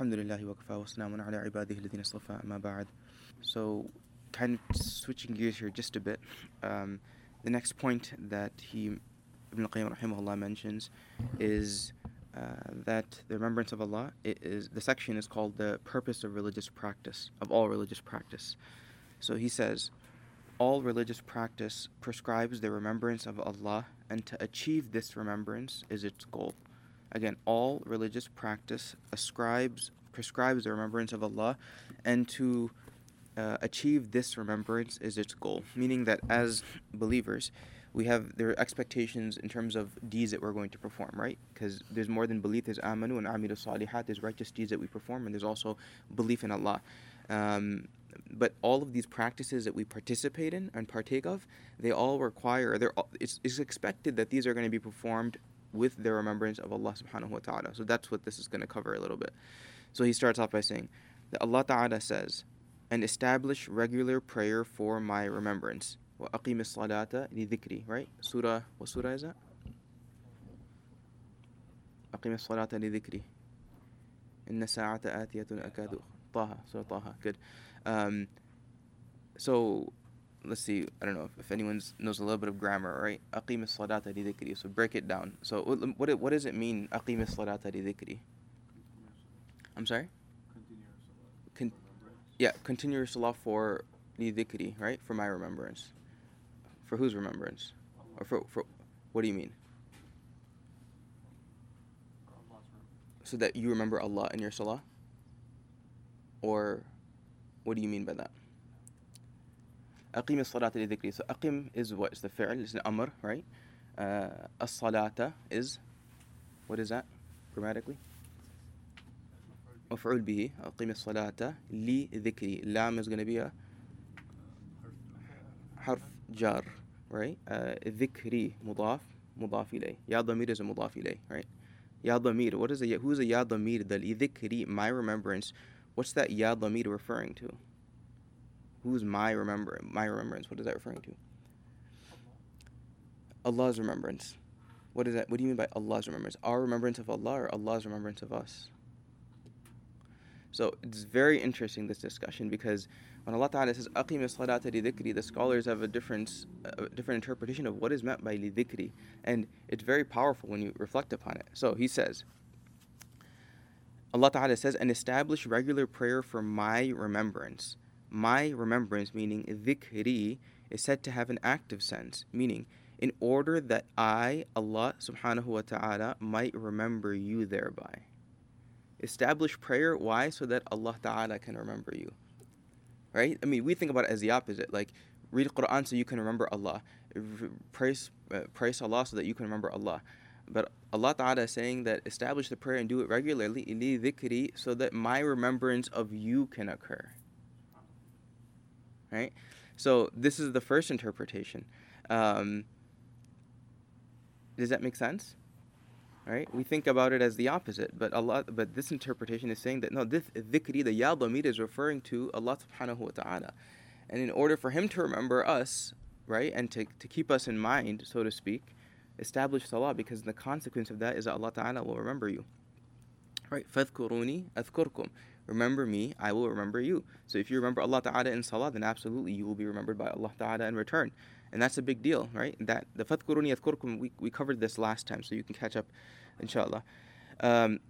Alhamdulillah wa ala ibadihi ba'd. So, kind of switching gears here just a bit. Um, the next point that he, Ibn al-Qayyim rahimahullah mentions is uh, that the remembrance of Allah is, the section is called the purpose of religious practice, of all religious practice. So he says, all religious practice prescribes the remembrance of Allah, and to achieve this remembrance is its goal. Again, all religious practice ascribes prescribes the remembrance of Allah, and to uh, achieve this remembrance is its goal. Meaning that as believers, we have their expectations in terms of deeds that we're going to perform, right? Because there's more than belief. There's amanu and amilu salihat. There's righteous deeds that we perform, and there's also belief in Allah. Um, but all of these practices that we participate in and partake of, they all require. They're. all, It's, it's expected that these are going to be performed with the remembrance of Allah subhanahu wa ta'ala. So that's what this is going to cover a little bit. So he starts off by saying that Allah ta'ala says, and establish regular prayer for my remembrance. وَأَقِيمِ الصَّلَاةَ لِذِكْرِ Right? Surah, what surah is that? أقيم الصلاة لذكري إن ساعة آتية أكاد طه Surah طه good um, so let's see, I don't know if, if anyone knows a little bit of grammar, right? أقيم الصلاة لذكري. So break it down. So what, what, what does it mean, أقيم الصلاة لذكري? I'm sorry? Con- yeah, continue your salah for lidhikri, right? For my remembrance. For whose remembrance? Or for, for what do you mean? So that you remember Allah in your salah? Or what do you mean by that? أقيم الصلاة لذكري. So أقيم is what? It's the fi'l, it's an amr, right? Uh, الصلاة is, what is that grammatically? مفعول به أقيم الصلاة لذكري. لام is going to be a حرف جار, right? Uh, ذكري مضاف مضاف إليه. يا ضمير is a مضاف إليه, right? يا ضمير. What is a, who's a يا ضمير? The لذكري, my remembrance. What's that يا ضمير referring to? Who's my remember my remembrance? What is that referring to? Allah's remembrance. What is that? What do you mean by Allah's remembrance? Our remembrance of Allah or Allah's remembrance of us? So it's very interesting this discussion because when Allah Ta'ala says salata dhikri, the scholars have a different a different interpretation of what is meant by dhikri. And it's very powerful when you reflect upon it. So he says Allah Ta'ala says, and establish regular prayer for my remembrance my remembrance, meaning dhikri, is said to have an active sense, meaning in order that I, Allah subhanahu wa ta'ala, might remember you thereby. Establish prayer, why? So that Allah ta'ala can remember you. Right? I mean, we think about it as the opposite. Like, read Quran so you can remember Allah. Praise, uh, praise Allah so that you can remember Allah. But Allah Ta'ala is saying that establish the prayer and do it regularly, dhikri, so that my remembrance of you can occur right? So this is the first interpretation. Um, does that make sense? Right? We think about it as the opposite, but Allah, but this interpretation is saying that no, this dhikri, the ya is referring to Allah subhanahu wa ta'ala. And in order for Him to remember us, right, and to, to keep us in mind, so to speak, establish salah because the consequence of that is that Allah ta'ala will remember you. Right? فَاذْكُرُونِي أَذْكُرْكُمْ Remember me, I will remember you. So if you remember Allah Ta'ala in salah, then absolutely you will be remembered by Allah Ta'ala in return. And that's a big deal, right? That the Fathkuruni Athkurkum, we, we covered this last time, so you can catch up, inshallah. Um,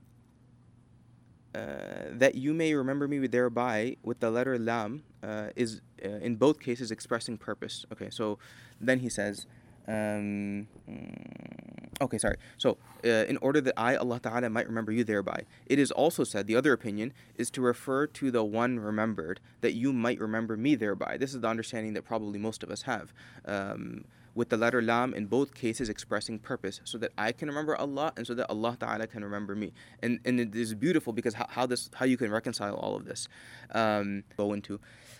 uh, that you may remember me thereby with the letter lam uh, is uh, in both cases expressing purpose. Okay, so then he says, um, mm, okay, sorry. So, uh, in order that I, Allah Ta'ala, might remember you thereby. It is also said, the other opinion is to refer to the one remembered, that you might remember me thereby. This is the understanding that probably most of us have. Um, with the letter lam in both cases expressing purpose so that I can remember Allah and so that Allah Ta'ala can remember me. And and it is beautiful because how, how this how you can reconcile all of this. Um, go into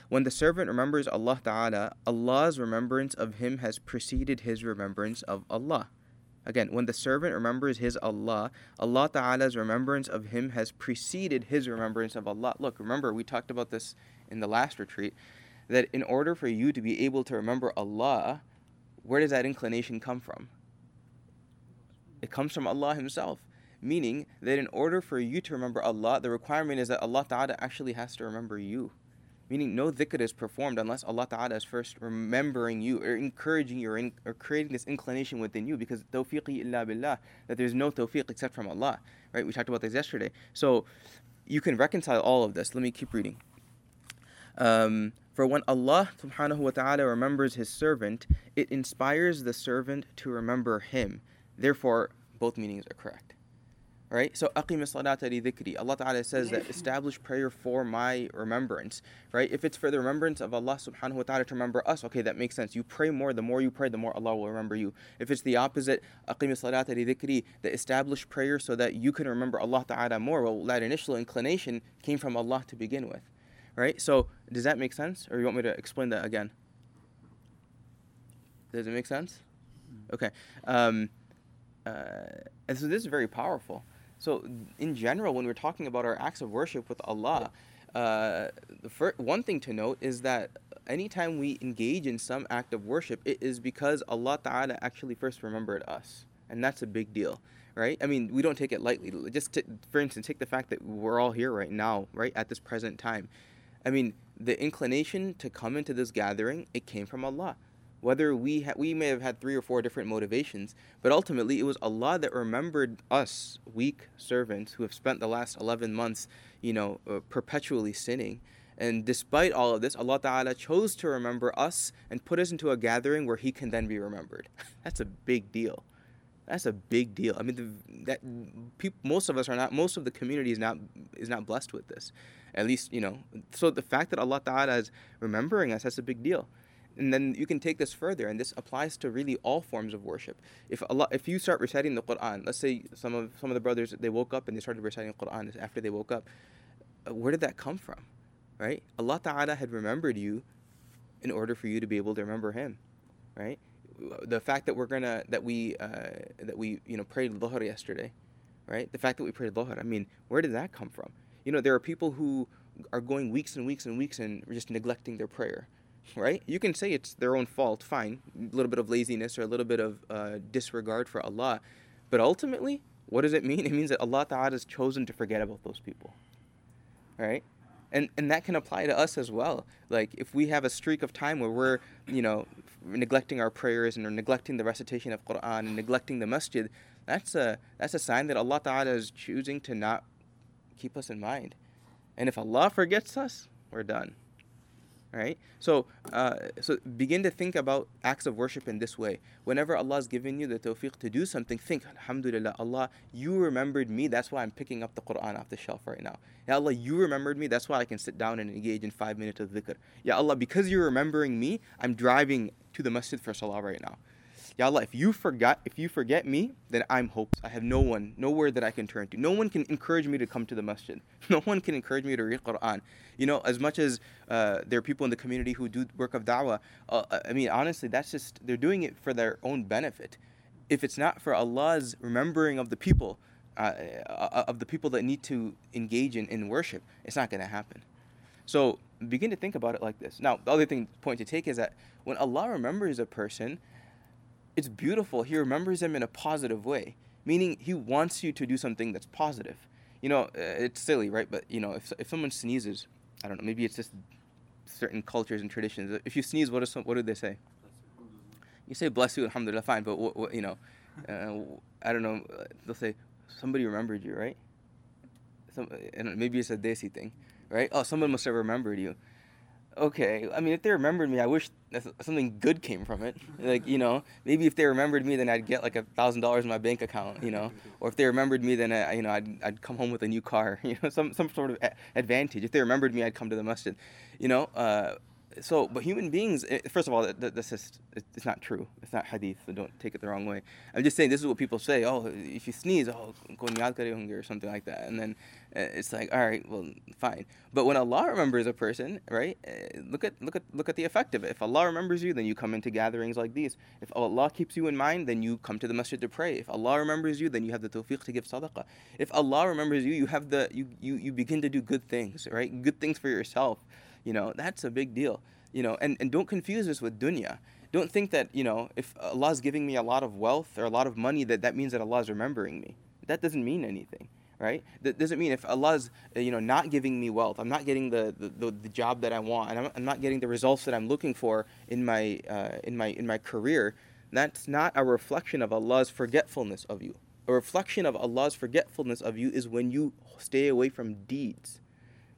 when the servant remembers Allah Ta'ala, Allah's remembrance of him has preceded his remembrance of Allah. Again, when the servant remembers his Allah, Allah Ta'ala's remembrance of him has preceded his remembrance of Allah. Look, remember, we talked about this in the last retreat that in order for you to be able to remember Allah, where does that inclination come from? It comes from Allah Himself. Meaning that in order for you to remember Allah, the requirement is that Allah Ta'ala actually has to remember you. Meaning no dhikr is performed unless Allah Ta'ala is first remembering you or encouraging you or, in, or creating this inclination within you because tawfiqi illa billah, that there's no tawfiq except from Allah. Right? We talked about this yesterday. So you can reconcile all of this. Let me keep reading. Um, for when Allah subhanahu wa ta'ala remembers his servant, it inspires the servant to remember him. Therefore, both meanings are correct. Right? So aqim salata li dhikri. Allah Ta'ala says that establish prayer for my remembrance. Right? If it's for the remembrance of Allah subhanahu wa ta'ala to remember us, okay, that makes sense. You pray more, the more you pray, the more Allah will remember you. If it's the opposite, aqim salata li dhikri, the establish prayer so that you can remember Allah Ta'ala more. Well, that initial inclination came from Allah to begin with. Right? So does that make sense? Or you want me to explain that again? Does it make sense? Mm. Okay. Um, uh, and so this is very powerful. So, in general, when we're talking about our acts of worship with Allah, uh, the first, one thing to note is that anytime we engage in some act of worship, it is because Allah Ta'ala actually first remembered us. And that's a big deal, right? I mean, we don't take it lightly. Just to, for instance, take the fact that we're all here right now, right, at this present time. I mean, the inclination to come into this gathering, it came from Allah whether we ha- we may have had three or four different motivations, but ultimately it was Allah that remembered us, weak servants who have spent the last 11 months, you know, uh, perpetually sinning. And despite all of this, Allah Ta'ala chose to remember us and put us into a gathering where He can then be remembered. That's a big deal. That's a big deal. I mean, the, that most of us are not. Most of the community is not is not blessed with this. At least, you know. So the fact that Allah Ta'ala is remembering us, that's a big deal and then you can take this further and this applies to really all forms of worship. If Allah, if you start reciting the Quran let's say some of some of the brothers they woke up and they started reciting the Quran after they woke up uh, where did that come from right? Allah Ta'ala had remembered you in order for you to be able to remember him right? The fact that we're gonna that we uh, that we you know prayed Dhuhr yesterday right? The fact that we prayed Dhuhr I mean where did that come from? You know there are people who are going weeks and weeks and weeks and just neglecting their prayer right? You can say it's their own fault, fine, a little bit of laziness or a little bit of uh, disregard for Allah, but ultimately, what does it mean? It means that Allah Ta'ala has chosen to forget about those people, right? And and that can apply to us as well. Like if we have a streak of time where we're, you know, neglecting our prayers and neglecting the recitation of Quran and neglecting the masjid, that's a that's a sign that Allah Ta'ala is choosing to not keep us in mind. And if Allah forgets us, we're done right? So uh, so begin to think about acts of worship in this way. Whenever allah has given you the tawfiq to do something think alhamdulillah allah you remembered me. That's why i'm picking up the quran off the shelf right now. Ya allah you remembered me. That's why i can sit down and engage in five minutes of dhikr. Ya allah because you're remembering me i'm driving to the masjid for salah right now Ya Allah, if you forgot, if you forget me, then I'm hopeless. I have no one, nowhere that I can turn to. No one can encourage me to come to the masjid. No one can encourage me to read Quran. You know, as much as uh, there are people in the community who do work of da'wah, uh, uh, I mean, honestly, that's just they're doing it for their own benefit. If it's not for Allah's remembering of the people, uh, uh of the people that need to engage in, in worship, it's not going to happen. So begin to think about it like this. Now, the other thing point to take is that when Allah remembers a person, it's beautiful. He remembers them in a positive way, meaning he wants you to do something that's positive. You know, uh, it's silly, right? But you know, if if someone sneezes, I don't know, maybe it's just certain cultures and traditions. If you sneeze, what is what do they say? You say bless you, alhamdulillah, fine. But what, what you know, uh, I don't know. Uh, they'll say somebody remembered you, right? Some, and maybe it's a desi thing, right? Oh, someone must have remembered you okay. I mean, if they remembered me, I wish something good came from it. Like, you know, maybe if they remembered me, then I'd get like a thousand dollars in my bank account, you know. Or if they remembered me, then I, you know, I'd, I'd come home with a new car, you know, some some sort of advantage. If they remembered me, I'd come to the masjid, you know. Uh, so, but human beings, eh, first of all, this is it's not true. It's not hadith, so don't take it the wrong way. I'm just saying this is what people say. Oh, if you sneeze, oh, or something like that, and then eh, it's like, all right, well, fine. But when Allah remembers a person, right? Eh, look at look at look at the effect of it. If Allah remembers you, then you come into gatherings like these. If Allah keeps you in mind, then you come to the masjid to pray. If Allah remembers you, then you have the tawfiq to give sadaqah. If Allah remembers you, you have the you you, you begin to do good things, right? Good things for yourself you know, that's a big deal. You know, and, and don't confuse this with dunya. Don't think that, you know, if Allah is giving me a lot of wealth or a lot of money, that that means that Allah is remembering me. that doesn't mean anything right? That doesn't mean if Allah's uh, you know not giving me wealth, I'm not getting the the, the job that I want, and I'm, I'm, not getting the results that I'm looking for in my uh, in my in my career. That's not a reflection of Allah's forgetfulness of you. A reflection of Allah's forgetfulness of you is when you stay away from deeds,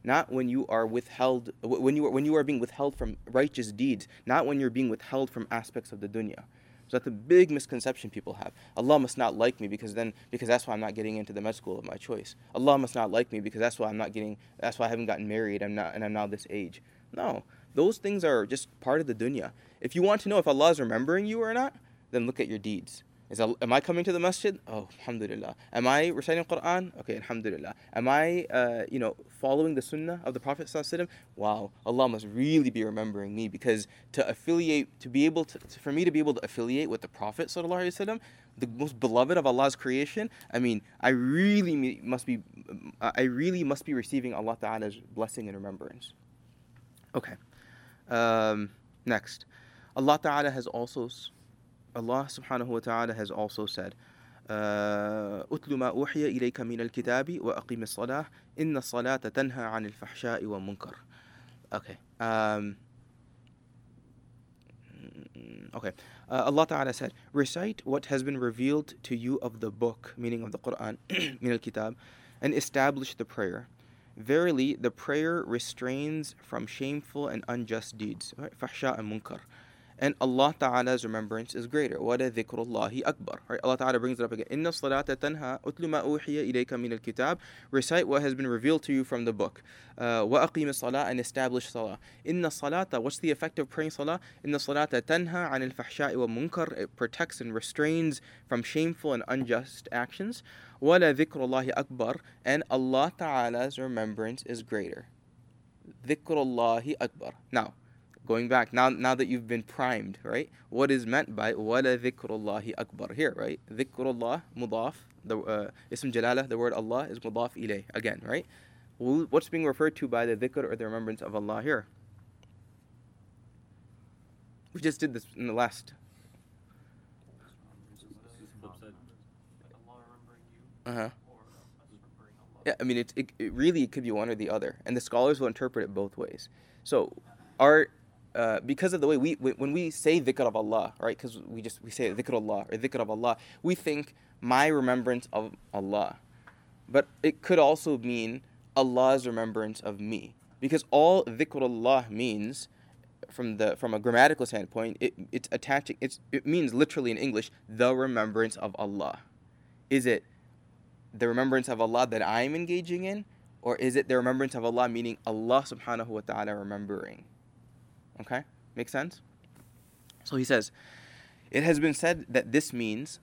not when you are withheld when you are, when you are being withheld from righteous deeds, not when you're being withheld from aspects of the dunya. So that's a big misconception people have. Allah must not like me because then because that's why I'm not getting into the med school of my choice. Allah must not like me because that's why I'm not getting that's why I haven't gotten married. I'm not and I'm now this age. No, those things are just part of the dunya. If you want to know if Allah is remembering you or not, then look at your deeds. Is am I coming to the masjid? Oh, alhamdulillah. Am I reciting Quran? Okay, alhamdulillah. Am I, uh, you know, following the sunnah of the Prophet sallallahu Wow, Allah must really be remembering me because to affiliate, to be able to, for me to be able to affiliate with the Prophet sallallahu the most beloved of Allah's creation. I mean, I really must be, I really must be receiving Allah Taala's blessing and remembrance. Okay. Um, next, Allah Taala has also Allah subhanahu wa ta'ala has also said, أتل ما أوحي إليك من الكتاب وأقيم الصلاة إن الصلاة تنهى عن الفحشاء والمنكر. Okay. Um, okay. Uh, Allah Ta'ala said, Recite what has been revealed to you of the book, meaning of the Quran, min al-kitab, and establish the prayer. Verily, the prayer restrains from shameful and unjust deeds. Fahsha and munkar and Allah Ta'ala's remembrance is greater. وَلَا ذِكْرُ اللَّهِ أَكْبَرُ right? Allah Ta'ala brings it up again. إِنَّ الصَّلَاةَ تَنْهَى أُتْلُ مَا أُوحِيَ إِلَيْكَ مِنَ الْكِتَابِ Recite what has been revealed to you from the book. Uh, وَأَقِيمِ الصَّلَاةَ and establish salah. إِنَّ الصَّلَاةَ What's the effect of praying salah? إِنَّ الصَّلَاةَ تَنْهَى عَنِ الْفَحْشَاءِ وَالْمُنكَرِ It protects and restrains from shameful and unjust actions. وَلَا ذِكْرُ اللَّهِ أَكْبَرُ And Allah Ta'ala's remembrance is greater. ذِكْرُ اللَّهِ أَكْبَرُ Now, going back now now that you've been primed right? What is meant by wala dhikrullahi akbar here right? Dhikrullah mudaf the uh, ism jalala the word allah is mudaf ilay again right? What's being referred to by the dhikr or the remembrance of allah here? We just did this in the last. Uh-huh. Yeah, I mean, it, it, it really could be one or the other, and the scholars will interpret it both ways. So, our uh, because of the way we, when we say dhikr of Allah, right? Because we just we say dhikr Allah or dhikr of Allah, we think my remembrance of Allah, but it could also mean Allah's remembrance of me, because all dhikr Allah means, from the from a grammatical standpoint, it, it's attaching. It's it means literally in English the remembrance of Allah. Is it the remembrance of Allah that I'm engaging in, or is it the remembrance of Allah meaning Allah Subhanahu wa Taala remembering? Okay? Make sense? So he says, It has been said that this means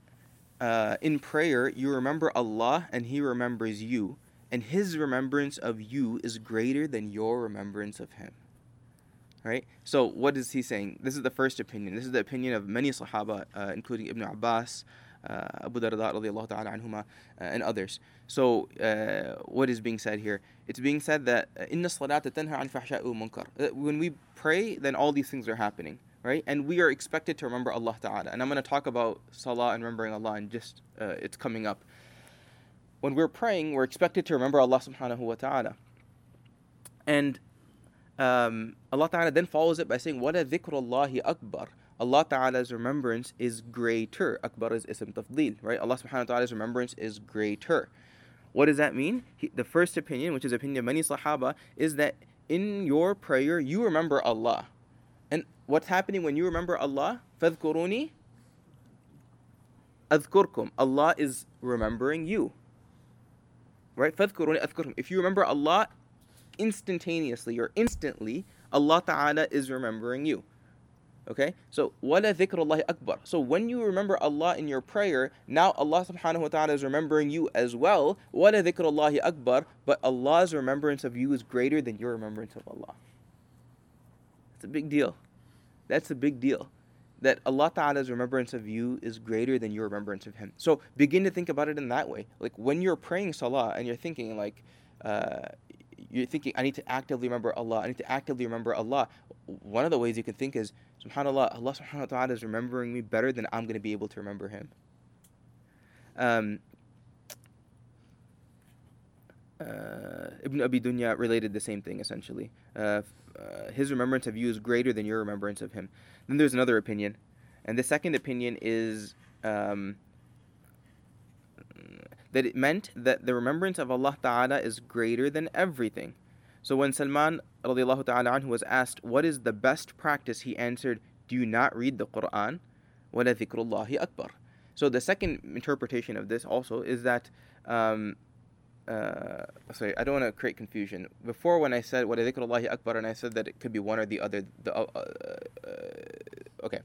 uh, in prayer you remember Allah and He remembers you, and His remembrance of you is greater than your remembrance of Him. Right? So what is he saying? This is the first opinion. This is the opinion of many Sahaba, uh, including Ibn Abbas, uh, Abu Darda radiallahu ta'ala anhuma, uh, and others. So, uh, what is being said here? It's being said that in the salat tanha an munkar. When we pray, then all these things are happening, right? And we are expected to remember Allah Ta'ala. And I'm going to talk about salah and remembering Allah, and just uh, it's coming up. When we're praying, we're expected to remember Allah Subhanahu wa Ta'ala. And um, Allah Ta'ala then follows it by saying, وَلَا ذِكْرُ اللَّهِ أَكْبَرُ Allah Ta'ala's remembrance is greater. Akbar is ism tafdeel, right? Allah Subhanahu wa Ta'ala's remembrance is greater. What does that mean? He, the first opinion, which is opinion of many Sahaba, is that in your prayer you remember Allah. And what's happening when you remember Allah? فَذْكُرُونِي أذكركم. Allah is remembering you. Right? فَذْكُرُونِي أذكركم. If you remember Allah instantaneously or instantly, Allah Ta'ala is remembering you. Okay? So, وَلَا ذِكْرُ اللَّهِ أَكْبَرُ So, when you remember Allah in your prayer, now Allah subhanahu wa ta'ala is remembering you as well. وَلَا ذِكْرُ اللَّهِ أَكْبَرُ But Allah's remembrance of you is greater than your remembrance of Allah. It's a big deal. That's a big deal. That Allah Ta'ala's remembrance of you is greater than your remembrance of Him. So, begin to think about it in that way. Like, when you're praying salah and you're thinking, like, uh, you're thinking, I need to actively remember Allah. I need to actively remember Allah. One of the ways you can think is, SubhanAllah, Allah subhanahu wa ta'ala is remembering me better than I'm going to be able to remember Him. Um, uh, Ibn Abi Dunya related the same thing essentially. Uh, uh, his remembrance of you is greater than your remembrance of him. Then there's another opinion, and the second opinion is um, that it meant that the remembrance of Allah Ta'ala is greater than everything. So when Salman radiallahu ta'ala anhu was asked, What is the best practice? he answered, Do you not read the Quran? وَلَا ذِكْرُ اللَّهِ أَكْبَرُ So the second interpretation of this also is that um, uh, sorry, I don't want to create confusion. Before, when I said what Allahi Akbar, and I said that it could be one or the other. The uh, uh, okay.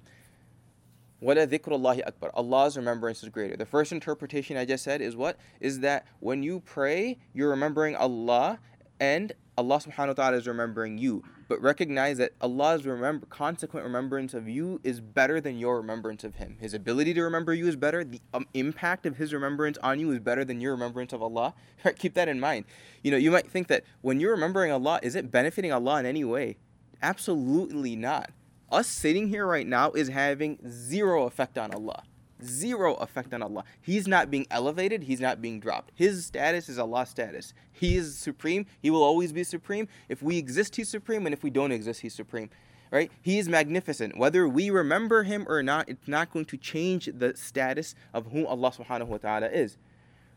What Allahi Akbar? Allah's remembrance is greater. The first interpretation I just said is what is that when you pray, you're remembering Allah, and Allah Subhanahu wa Taala is remembering you but recognize that Allah's remember, consequent remembrance of you is better than your remembrance of Him. His ability to remember you is better. The um, impact of His remembrance on you is better than your remembrance of Allah. Keep that in mind. You know, you might think that when you're remembering Allah, is it benefiting Allah in any way? Absolutely not. Us sitting here right now is having zero effect on Allah zero effect on Allah. He's not being elevated, he's not being dropped. His status is Allah's status. He is supreme, he will always be supreme. If we exist, he's supreme, and if we don't exist, he's supreme. Right? He is magnificent. Whether we remember him or not, it's not going to change the status of who Allah subhanahu wa ta'ala is.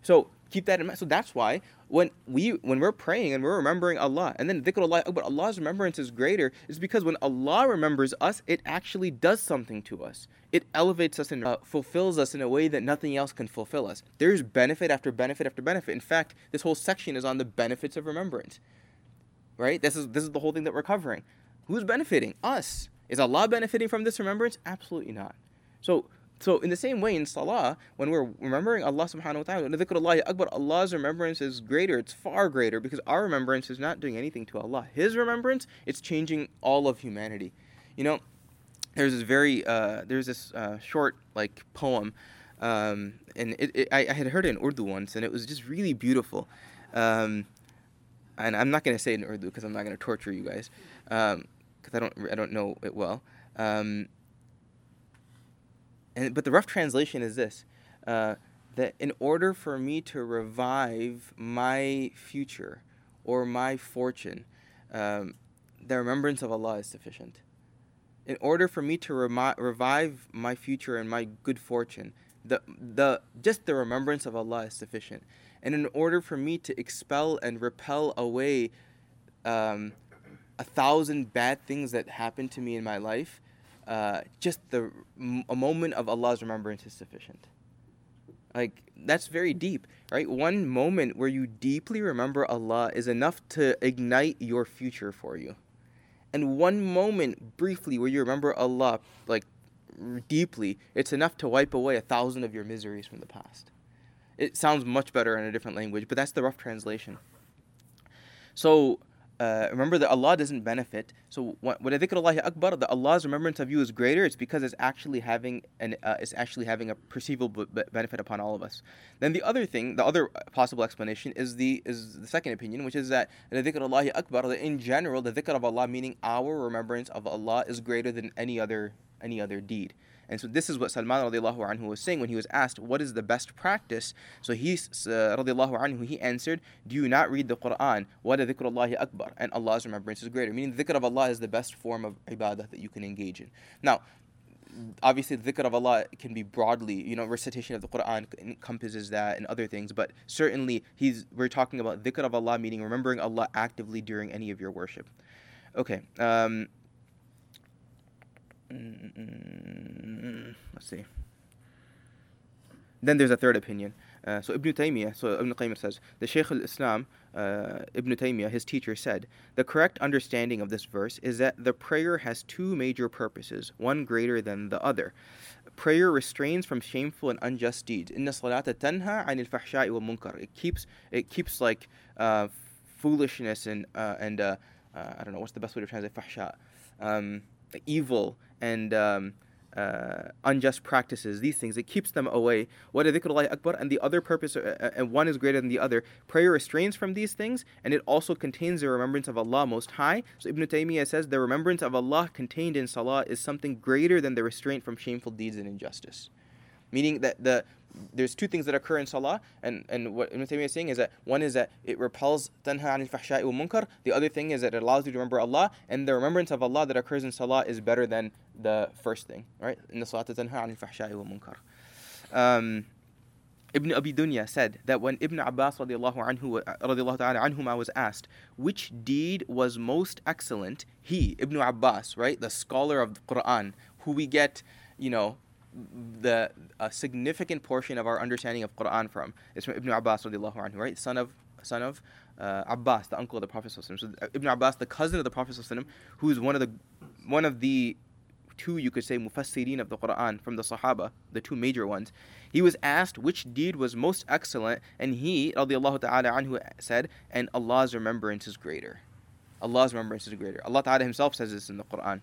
So keep that in mind. So that's why when we when we're praying and we're remembering Allah, and then dhikrullah but Allah's remembrance is greater, is because when Allah remembers us, it actually does something to us. It elevates us and uh, fulfills us in a way that nothing else can fulfill us. There's benefit after benefit after benefit. In fact, this whole section is on the benefits of remembrance. Right? This is this is the whole thing that we're covering. Who's benefiting? Us. Is Allah benefiting from this remembrance? Absolutely not. So so in the same way in salah, when we're remembering Allah subhanahu wa ta'ala, dhikrullah akbar, Allah's remembrance is greater, it's far greater because our remembrance is not doing anything to Allah. His remembrance, it's changing all of humanity. You know, there's this very uh, there's this uh, short like poem, um, and it, it, I, I, had heard it in Urdu once, and it was just really beautiful. Um, and I'm not gonna say it in Urdu because I'm not gonna torture you guys, because um, I don't I don't know it well. Um, and but the rough translation is this: uh, that in order for me to revive my future or my fortune, um, the remembrance of Allah is sufficient. In order for me to remi- revive my future and my good fortune, the the just the remembrance of Allah is sufficient. And in order for me to expel and repel away um, a thousand bad things that happened to me in my life, uh, just the a moment of Allah's remembrance is sufficient. Like that's very deep, right? One moment where you deeply remember Allah is enough to ignite your future for you. And one moment briefly where you remember Allah like deeply, it's enough to wipe away a thousand of your miseries from the past. It sounds much better in a different language, but that's the rough translation. So uh, remember that Allah doesn't benefit. So what Allah akbar, that Allah's remembrance of you is greater. It's because it's actually having an uh, it's actually having a perceivable benefit upon all of us. Then the other thing, the other possible explanation is the is the second opinion, which is that Allah akbar, that in general the dhikr of Allah, meaning our remembrance of Allah, is greater than any other any other deed. And so this is what Salman radiallahu anhu was saying when he was asked, what is the best practice? So he, uh, radiallahu anhu, he answered, do you not read the Quran? What dhikrullahi akbar? And Allah's remembrance is greater. Meaning the dhikr of Allah is the best form of ibadah that you can engage in. Now, obviously the dhikr of Allah can be broadly, you know, recitation of the Quran encompasses that and other things, but certainly he's we're talking about dhikr of Allah meaning remembering Allah actively during any of your worship. Okay. Um, Mm, let's see. Then there's a third opinion. Uh, so Ibn Taymiyyah, so Ibn Qayyim says, the Shaykh al-Islam, uh, Ibn Taymiyyah, his teacher said, the correct understanding of this verse is that the prayer has two major purposes, one greater than the other. Prayer restrains from shameful and unjust deeds. Inna salata tanha anil fahsha'i wa munkar. It keeps, it keeps like uh, foolishness and, uh, and uh, uh, I don't know, what's the best way to translate fahsha? Um, evil and um, uh, unjust practices, these things, it keeps them away. What dhikrullah akbar, and the other purpose, uh, uh, and one is greater than the other. Prayer restrains from these things, and it also contains the remembrance of Allah Most High. So Ibn Taymiyyah says the remembrance of Allah contained in salah is something greater than the restraint from shameful deeds and injustice. Meaning that the there's two things that occur in salah, and, and what Ibn Taymiyyah is saying is that one is that it repels tanha anil fahsha'i wa munkar. The other thing is that it allows you to remember Allah, and the remembrance of Allah that occurs in salah is better than the first thing, right? In the salah tanha anil fahsha'i wa munkar. Um, Ibn Abi Dunya said that when Ibn Abbas radiallahu anhu, radiallahu ta'ala anhuma was asked which deed was most excellent, he, Ibn Abbas, right, the scholar of the Quran, who we get, you know, the a significant portion of our understanding of Quran from is from Ibn Abbas radiallahu anhu, right? Son of son of uh, Abbas, the uncle of the Prophet So Ibn Abbas, the cousin of the Prophet who is one of the one of the two you could say mufassirin of the Quran from the Sahaba, the two major ones. He was asked which deed was most excellent, and he, radiallahu ta'ala anhu, said, and Allah's remembrance is greater. Allah's remembrance is greater. Allah Ta'ala Himself says this in the Quran.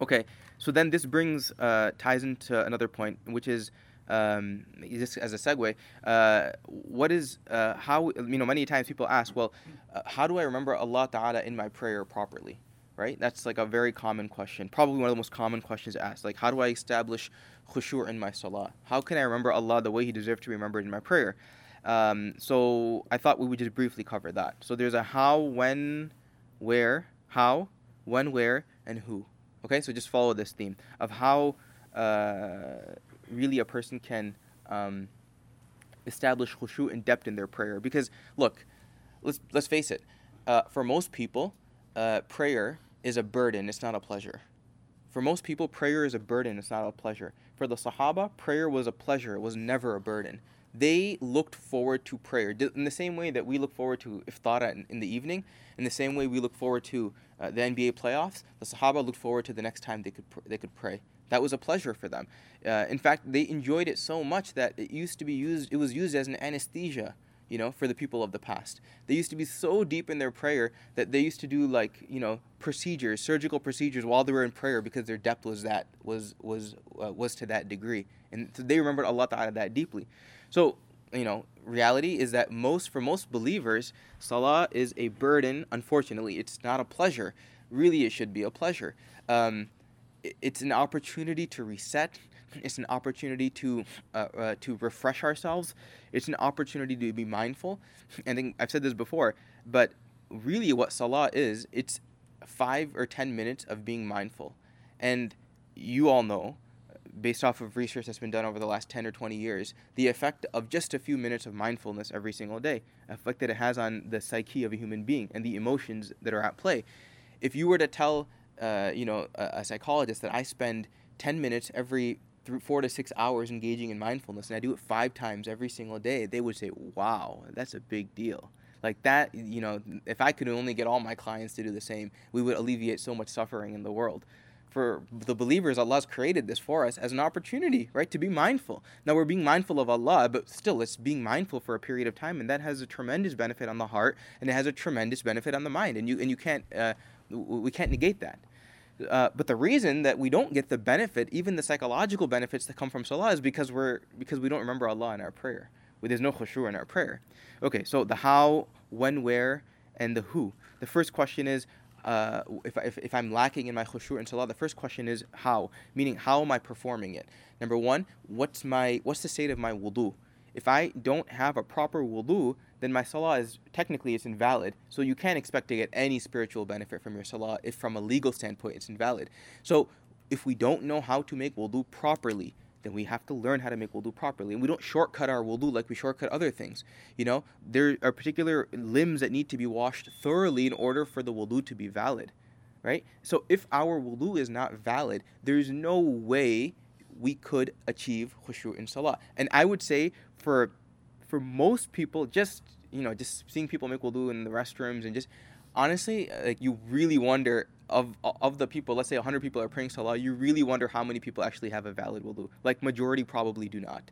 Okay, so then this brings uh, ties into another point, which is um, just as a segue. Uh, what is uh, how you know? Many times people ask, well, uh, how do I remember Allah Taala in my prayer properly? Right? That's like a very common question. Probably one of the most common questions asked. Like, how do I establish khushu' in my salah? How can I remember Allah the way He deserves to be remembered in my prayer? Um, so I thought we would just briefly cover that. So there's a how, when, where, how, when, where, and who. Okay, so just follow this theme of how uh, really a person can um, establish khushu and depth in their prayer. Because look, let's let's face it, uh, for most people, uh, prayer is a burden. It's not a pleasure. For most people, prayer is a burden. It's not a pleasure. For the Sahaba, prayer was a pleasure. It was never a burden they looked forward to prayer in the same way that we look forward to iftar in, in the evening in the same way we look forward to uh, the NBA playoffs the sahaba looked forward to the next time they could pr- they could pray that was a pleasure for them uh, in fact they enjoyed it so much that it used to be used it was used as an anesthesia you know, for the people of the past. They used to be so deep in their prayer that they used to do like, you know, procedures, surgical procedures while they were in prayer because their depth was that was was uh, was to that degree, and so they remembered Allah Taala that deeply. So, you know, reality is that most for most believers, salah is a burden. Unfortunately, it's not a pleasure. Really, it should be a pleasure. Um, it's an opportunity to reset. It's an opportunity to uh, uh, to refresh ourselves. It's an opportunity to be mindful. And I've said this before, but really, what salah is, it's five or ten minutes of being mindful. And you all know based off of research that's been done over the last 10 or 20 years, the effect of just a few minutes of mindfulness every single day, effect that it has on the psyche of a human being and the emotions that are at play. If you were to tell, uh, you know, a, a, psychologist that I spend 10 minutes every th- four to six hours engaging in mindfulness and I do it five times every single day, they would say, wow, that's a big deal like that you know if i could only get all my clients to do the same we would alleviate so much suffering in the world for the believers, Allah's created this for us as an opportunity, right, to be mindful. Now we're being mindful of Allah, but still it's being mindful for a period of time, and that has a tremendous benefit on the heart, and it has a tremendous benefit on the mind, and you and you can't uh, we can't negate that. Uh, but the reason that we don't get the benefit, even the psychological benefits that come from salah, is because we're because we don't remember Allah in our prayer. There's no khushu in our prayer. Okay, so the how, when, where, and the who. The first question is uh, if, if, if I'm lacking in my khushu' and salah, the first question is how, meaning how am I performing it? Number one, what's my what's the state of my wudu? If I don't have a proper wudu, then my salah is technically it's invalid. So you can't expect to get any spiritual benefit from your salah if from a legal standpoint it's invalid. So if we don't know how to make wudu properly, then we have to learn how to make wudu properly. And we don't shortcut our wudu like we shortcut other things. You know, there are particular limbs that need to be washed thoroughly in order for the wudu to be valid, right? So if our wudu is not valid, there's no way we could achieve khushu in salah. And I would say for for most people, just you know, just seeing people make wudu in the restrooms and just honestly, like you really wonder of of the people, let's say 100 people are praying salah, you really wonder how many people actually have a valid wudu. Like majority probably do not.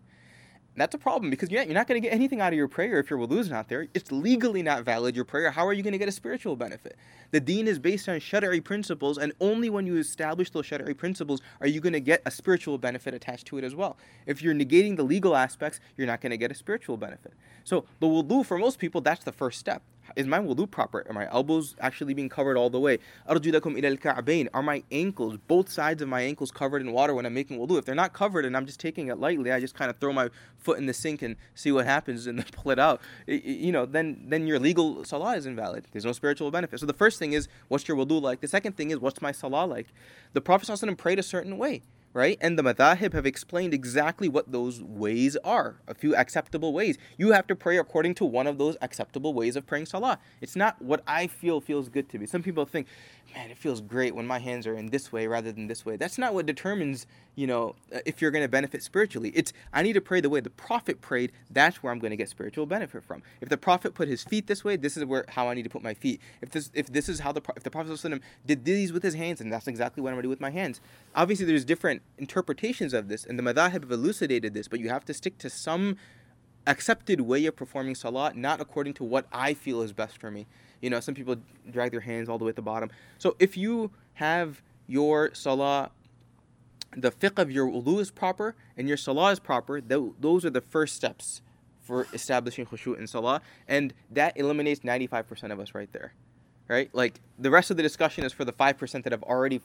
That's a problem because you're not, not going to get anything out of your prayer if your wudu is not there. It's legally not valid, your prayer. How are you going to get a spiritual benefit? The deen is based on shari'i principles, and only when you establish those shari'i principles are you going to get a spiritual benefit attached to it as well. If you're negating the legal aspects, you're not going to get a spiritual benefit. So the wudu, for most people, that's the first step. Is my wudu proper? Are my elbows actually being covered all the way? Are my ankles, both sides of my ankles, covered in water when I'm making wudu? If they're not covered and I'm just taking it lightly, I just kind of throw my foot in the sink and see what happens and then pull it out. You know, then then your legal salah is invalid. There's no spiritual benefit. So the first thing is, what's your wudu like? The second thing is, what's my salah like? The Prophet prayed a certain way right? And the madhahib have explained exactly what those ways are, a few acceptable ways. You have to pray according to one of those acceptable ways of praying salah. It's not what I feel feels good to me. Some people think, man, it feels great when my hands are in this way rather than this way. That's not what determines, you know, uh, if you're going to benefit spiritually. It's I need to pray the way the prophet prayed. That's where I'm going to get spiritual benefit from. If the prophet put his feet this way, this is where how I need to put my feet. If this if this is how the if the prophet did these with his hands, and that's exactly what I'm going to do with my hands. Obviously, there's different interpretations of this, and the madhahib have elucidated this, but you have to stick to some accepted way of performing salah, not according to what I feel is best for me. You know, some people drag their hands all the way at the bottom. So if you have your salah, the fiqh of your wudu is proper and your salah is proper, those are the first steps for establishing khushu in salah, and that eliminates 95% of us right there. Right? Like the rest of the discussion is for the 5% that have already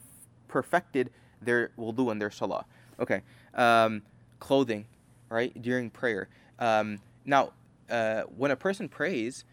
perfected their wudu and their salah. Okay. Um, clothing, right? During prayer. Um, now, uh, when a person prays,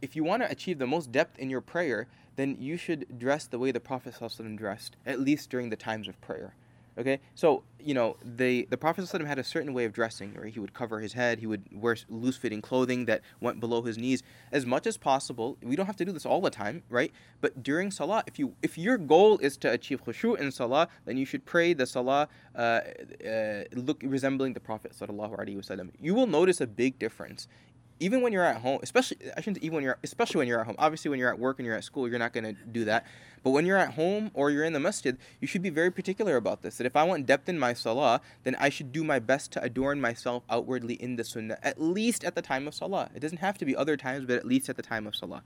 if you want to achieve the most depth in your prayer, then you should dress the way the Prophet ﷺ dressed, at least during the times of prayer. Okay, so you know the the Prophet had a certain way of dressing, right? He would cover his head, he would wear loose fitting clothing that went below his knees as much as possible. We don't have to do this all the time, right? But during salah, if you if your goal is to achieve khushu in salah, then you should pray the salah uh, uh, look resembling the Prophet sallallahu alaihi wasallam. You will notice a big difference even when you're at home, especially I shouldn't even when you're especially when you're at home. Obviously, when you're at work and you're at school, you're not going to do that. But when you're at home or you're in the masjid, you should be very particular about this. That if I want depth in my salah, then I should do my best to adorn myself outwardly in the sunnah, at least at the time of salah. It doesn't have to be other times, but at least at the time of salah.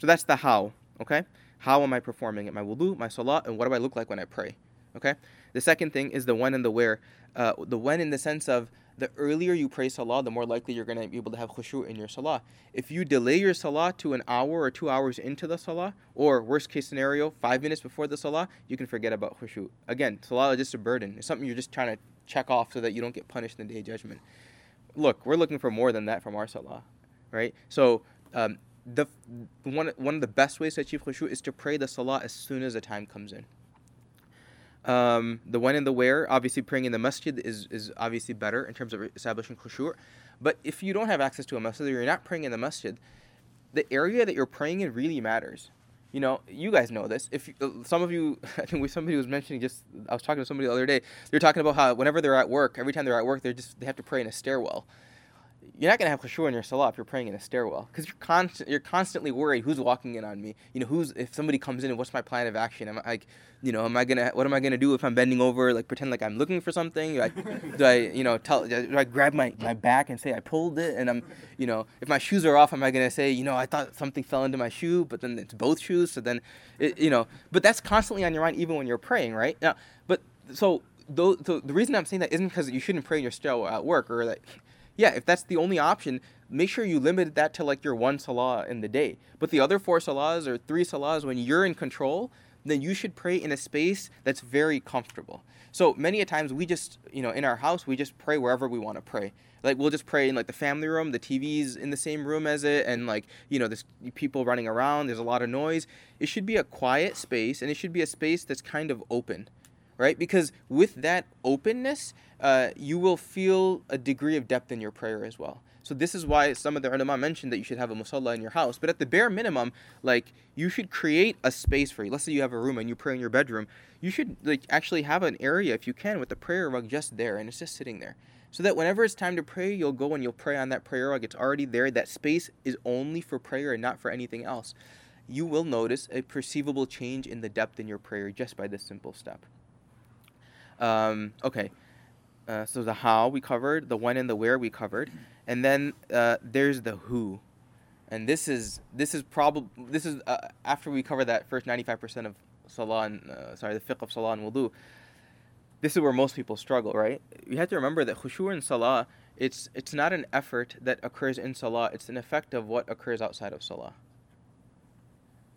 So that's the how. Okay, how am I performing it? My wudu, my salah, and what do I look like when I pray? Okay. The second thing is the when and the where. Uh, the when in the sense of the earlier you pray salah, the more likely you're going to be able to have khushu in your salah. If you delay your salah to an hour or two hours into the salah, or worst case scenario, five minutes before the salah, you can forget about khushu. Again, salah is just a burden. It's something you're just trying to check off so that you don't get punished in the day of judgment. Look, we're looking for more than that from our salah, right? So, um, the one one of the best ways to achieve khushu is to pray the salah as soon as the time comes in. Um, the when and the where, obviously praying in the masjid is, is obviously better in terms of establishing khushu'. But if you don't have access to a masjid or you're not praying in the masjid, the area that you're praying in really matters. You know, you guys know this. If you, uh, some of you, I think somebody was mentioning just, I was talking to somebody the other day. They're talking about how whenever they're at work, every time they're at work, they just they have to pray in a stairwell you're not gonna have khushu in your salah if you're praying in a stairwell because you're constant you're constantly worried who's walking in on me. You know, who's if somebody comes in and what's my plan of action? Am I like, you know, am I gonna what am I gonna do if I'm bending over? Like pretend like I'm looking for something? I, do I you know tell do I grab my, my back and say I pulled it and I'm you know if my shoes are off am I gonna say you know I thought something fell into my shoe but then it's both shoes so then it, you know but that's constantly on your mind even when you're praying right now but so. Though, so the reason I'm saying that isn't because you shouldn't pray in your stairwell at work or like yeah, if that's the only option, make sure you limit that to like your one salah in the day. But the other four salahs or three salahs, when you're in control, then you should pray in a space that's very comfortable. So many a times we just, you know, in our house, we just pray wherever we want to pray. Like we'll just pray in like the family room, the TV's in the same room as it, and like, you know, there's people running around, there's a lot of noise. It should be a quiet space and it should be a space that's kind of open right? Because with that openness, uh, you will feel a degree of depth in your prayer as well. So this is why some of the ulama mentioned that you should have a musalla in your house. But at the bare minimum, like you should create a space for you. Let's say you have a room and you pray in your bedroom. You should like actually have an area if you can with the prayer rug just there and it's just sitting there. So that whenever it's time to pray, you'll go and you'll pray on that prayer rug. It's already there. That space is only for prayer and not for anything else. You will notice a perceivable change in the depth in your prayer just by this simple step. Um, okay. Uh, so the how we covered, the when and the where we covered, and then uh, there's the who, and this is this is probably this is uh, after we cover that first 95% of salah and, uh, sorry the fiqh of salah and wudu. This is where most people struggle, right? You have to remember that khushu in salah, it's it's not an effort that occurs in salah; it's an effect of what occurs outside of salah,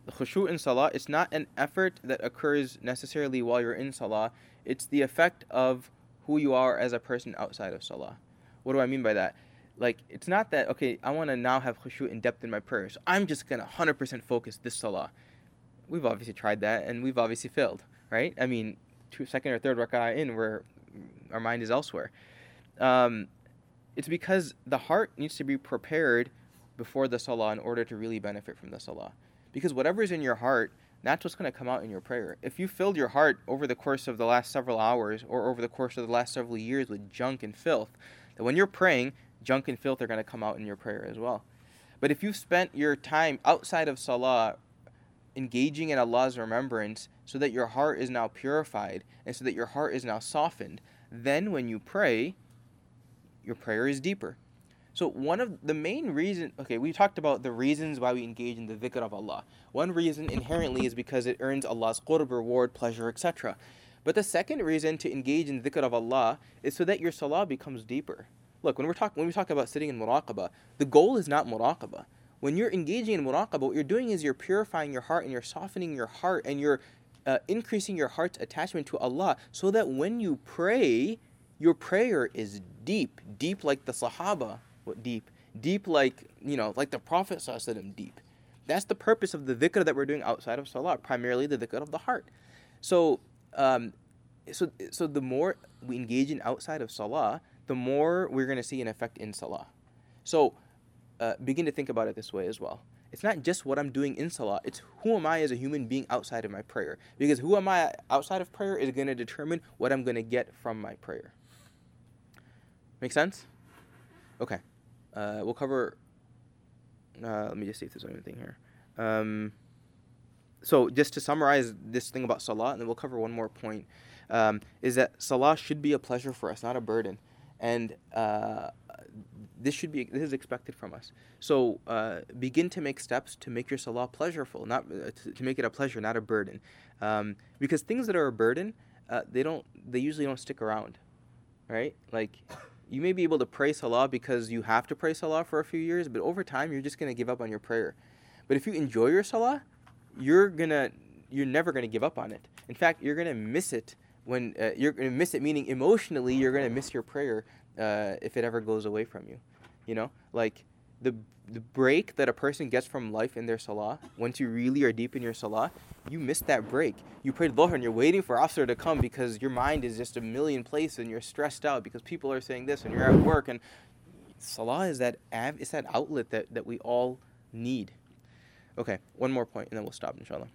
the khushu in salah, it's not an effort that occurs necessarily while you're in salah. It's the effect of who you are as a person outside of salah. What do I mean by that? Like, it's not that, okay, I want to now have khushu in depth in my prayer, so I'm just going to 100% focus this salah. We've obviously tried that, and we've obviously failed, right? I mean, two, second or third rak'ah in, where our mind is elsewhere. Um, it's because the heart needs to be prepared before the salah in order to really benefit from the salah. Because whatever is in your heart, that's what's going to come out in your prayer. If you filled your heart over the course of the last several hours or over the course of the last several years with junk and filth, that when you're praying, junk and filth are going to come out in your prayer as well. But if you've spent your time outside of salah engaging in Allah's remembrance so that your heart is now purified and so that your heart is now softened, then when you pray, your prayer is deeper. So one of the main reason, okay, we talked about the reasons why we engage in the dhikr of Allah. One reason inherently is because it earns Allah's qurb, reward, pleasure, etc. But the second reason to engage in the dhikr of Allah is so that your salah becomes deeper. Look, when we're talking when we talk about sitting in muraqabah, the goal is not muraqabah. When you're engaging in muraqabah, what you're doing is you're purifying your heart and you're softening your heart and you're uh, increasing your heart's attachment to Allah so that when you pray, your prayer is deep, deep like the Sahaba, what deep, deep like you know, like the Prophet sallallahu deep. That's the purpose of the dhikr that we're doing outside of salah, primarily the dhikr of the heart. So, um, so, so the more we engage in outside of salah, the more we're going to see an effect in salah. So, uh, begin to think about it this way as well. It's not just what I'm doing in salah, it's who am I as a human being outside of my prayer. Because who am I outside of prayer is going to determine what I'm going to get from my prayer. Make sense? Okay. Uh, we'll cover. Uh, let me just see if there's anything here. Um, so, just to summarize this thing about salah, and then we'll cover one more point, um, is that salah should be a pleasure for us, not a burden. And uh, this should be this is expected from us. So uh, begin to make steps to make your salah pleasureful, not uh, to, make it a pleasure, not a burden. Um, because things that are a burden, uh, they don't they usually don't stick around, right? Like you may be able to pray salah because you have to pray salah for a few years, but over time you're just gonna give up on your prayer. But if you enjoy your salah, you're gonna you're never gonna give up on it. In fact, you're gonna miss it when uh, you're gonna miss it. Meaning emotionally, you're gonna miss your prayer uh, if it ever goes away from you. You know, like the the break that a person gets from life in their salah, once you really are deep in your salah, you miss that break. You prayed Dhuhr and you're waiting for Asr to come because your mind is just a million places and you're stressed out because people are saying this and you're at work and salah is that av- it's that outlet that, that we all need. Okay, one more point and then we'll stop inshallah.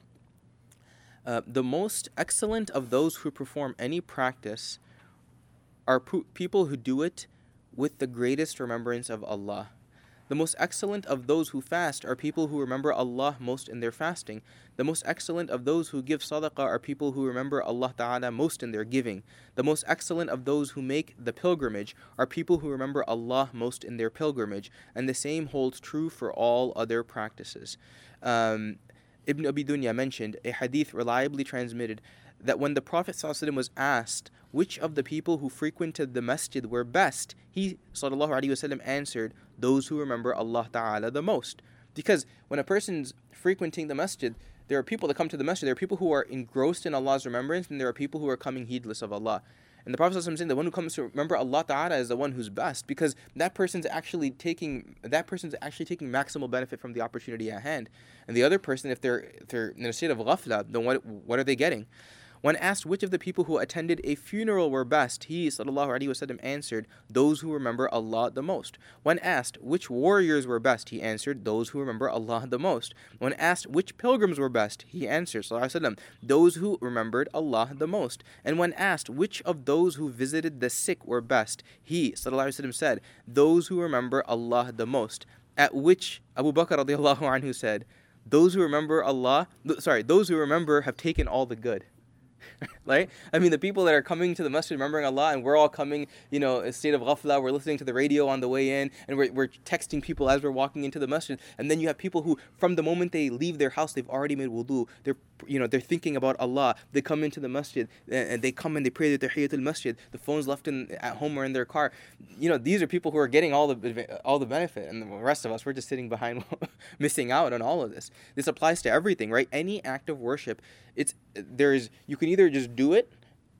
Uh, the most excellent of those who perform any practice are po- people who do it with the greatest remembrance of Allah the most excellent of those who fast are people who remember Allah most in their fasting. The most excellent of those who give sadaqah are people who remember Allah Ta'ala most in their giving. The most excellent of those who make the pilgrimage are people who remember Allah most in their pilgrimage. And the same holds true for all other practices. Um, Ibn Abi Dunya mentioned a hadith reliably transmitted that when the Prophet ﷺ was asked which of the people who frequented the masjid were best, he ﷺ answered, Those who remember Allah Ta'ala the most. Because when a person's frequenting the masjid, there are people that come to the masjid, there are people who are engrossed in Allah's remembrance, and there are people who are coming heedless of Allah. And the Prophet is saying the one who comes to remember Allah Ta'ala is the one who's best because that person's actually taking that person's actually taking maximal benefit from the opportunity at hand. And the other person, if they're if they're in a state of ghafla, then what what are they getting? When asked which of the people who attended a funeral were best, he وسلم, answered, Those who remember Allah the most. When asked which warriors were best, he answered, Those who remember Allah the most. When asked which pilgrims were best, he answered, وسلم, Those who remembered Allah the most. And when asked which of those who visited the sick were best, he وسلم, said, Those who remember Allah the most. At which Abu Bakr anhu said, Those who remember Allah, sorry, those who remember have taken all the good right? I mean, the people that are coming to the masjid remembering Allah, and we're all coming, you know, a state of ghafla, we're listening to the radio on the way in, and we're, we're texting people as we're walking into the masjid. And then you have people who, from the moment they leave their house, they've already made wudu. They're, you know, they're thinking about Allah. They come into the masjid, and they come and they pray the tahiyatul masjid. The phone's left in at home or in their car. You know, these are people who are getting all the all the benefit, and the rest of us, we're just sitting behind, missing out on all of this. This applies to everything, right? Any act of worship, it's there's you can either just do it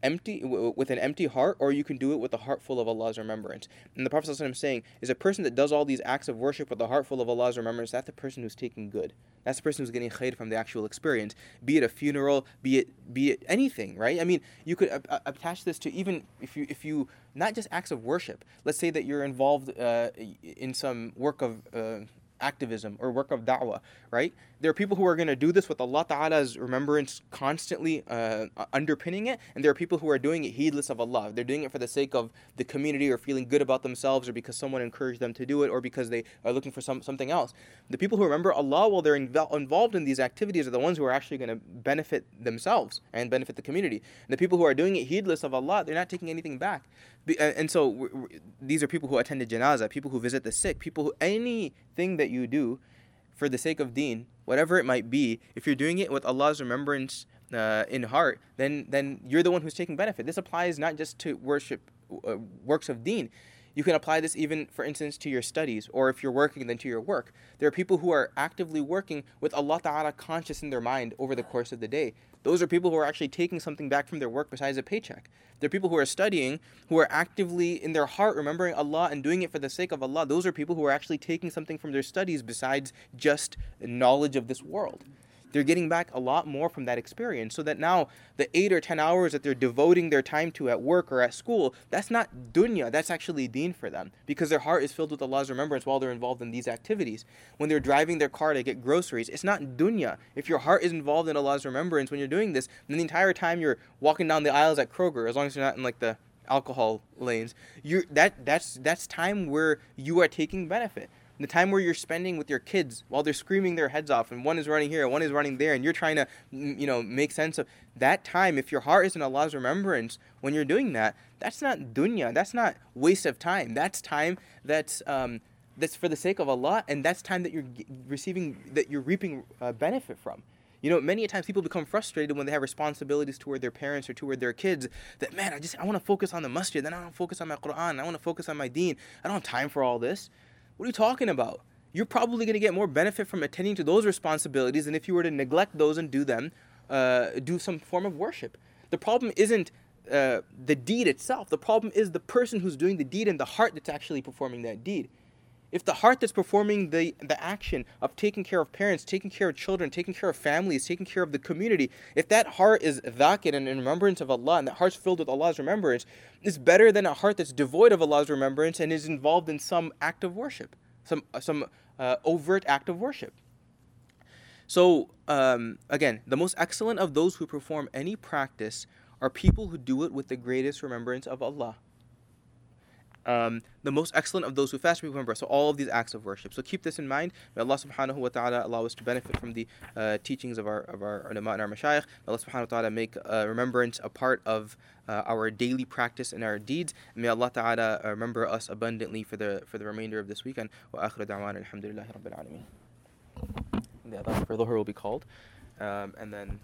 empty with an empty heart or you can do it with a heart full of Allah's remembrance. And the Prophet ﷺ saying is a person that does all these acts of worship with a heart full of Allah's remembrance, that's the person who's taking good. That's the person who's getting khair from the actual experience, be it a funeral, be it be it anything, right? I mean, you could uh, attach this to even if you if you not just acts of worship. Let's say that you're involved uh, in some work of uh, activism or work of da'wah, right? There are people who are going to do this with Allah Ta'ala's remembrance constantly uh, underpinning it, and there are people who are doing it heedless of Allah. They're doing it for the sake of the community or feeling good about themselves or because someone encouraged them to do it or because they are looking for some, something else. The people who remember Allah while they're inv- involved in these activities are the ones who are actually going to benefit themselves and benefit the community. And the people who are doing it heedless of Allah, they're not taking anything back. And so these are people who attend the janazah, people who visit the sick, people who anything that you do for the sake of deen, whatever it might be, if you're doing it with Allah's remembrance uh, in heart, then then you're the one who's taking benefit. This applies not just to worship uh, works of deen. You can apply this even, for instance, to your studies, or if you're working, then to your work. There are people who are actively working with Allah Ta'ala conscious in their mind over the course of the day. Those are people who are actually taking something back from their work besides a paycheck. There are people who are studying, who are actively in their heart remembering Allah and doing it for the sake of Allah. Those are people who are actually taking something from their studies besides just knowledge of this world they're getting back a lot more from that experience so that now the eight or ten hours that they're devoting their time to at work or at school that's not dunya that's actually deen for them because their heart is filled with allah's remembrance while they're involved in these activities. When they're driving their car to get groceries it's not dunya. If your heart is involved in allah's remembrance when you're doing this then the entire time you're walking down the aisles at kroger as long as you're not in like the alcohol lanes you that that's that's time where you are taking benefit the time where you're spending with your kids while they're screaming their heads off and one is running here and one is running there and you're trying to you know make sense of that time if your heart is in allah's remembrance when you're doing that that's not dunya that's not waste of time that's time that's um, that's for the sake of allah and that's time that you're receiving that you're reaping uh, benefit from you know, many times people become frustrated when they have responsibilities toward their parents or toward their kids. That man, I just I want to focus on the masjid, then I to focus on my Quran, I want to focus on my Deen. I don't have time for all this. What are you talking about? You're probably going to get more benefit from attending to those responsibilities than if you were to neglect those and do them, uh, do some form of worship. The problem isn't uh, the deed itself. The problem is the person who's doing the deed and the heart that's actually performing that deed. If the heart that's performing the, the action of taking care of parents, taking care of children, taking care of families, taking care of the community, if that heart is dhakir and in remembrance of Allah and that heart's filled with Allah's remembrance, is better than a heart that's devoid of Allah's remembrance and is involved in some act of worship, some, some uh, overt act of worship. So, um, again, the most excellent of those who perform any practice are people who do it with the greatest remembrance of Allah um, the most excellent of those who fast remember. So all of these acts of worship. So keep this in mind. May Allah subhanahu wa ta'ala allow us to benefit from the uh, teachings of our of our ulama and our mashayikh. May Allah subhanahu wa ta'ala make uh, remembrance a part of uh, our daily practice and our deeds. may Allah ta'ala uh, remember us abundantly for the for the remainder of this weekend. Wa akhiru da'wana alhamdulillahi rabbil alameen. The adhan for Dhuhr will be called. Um, and then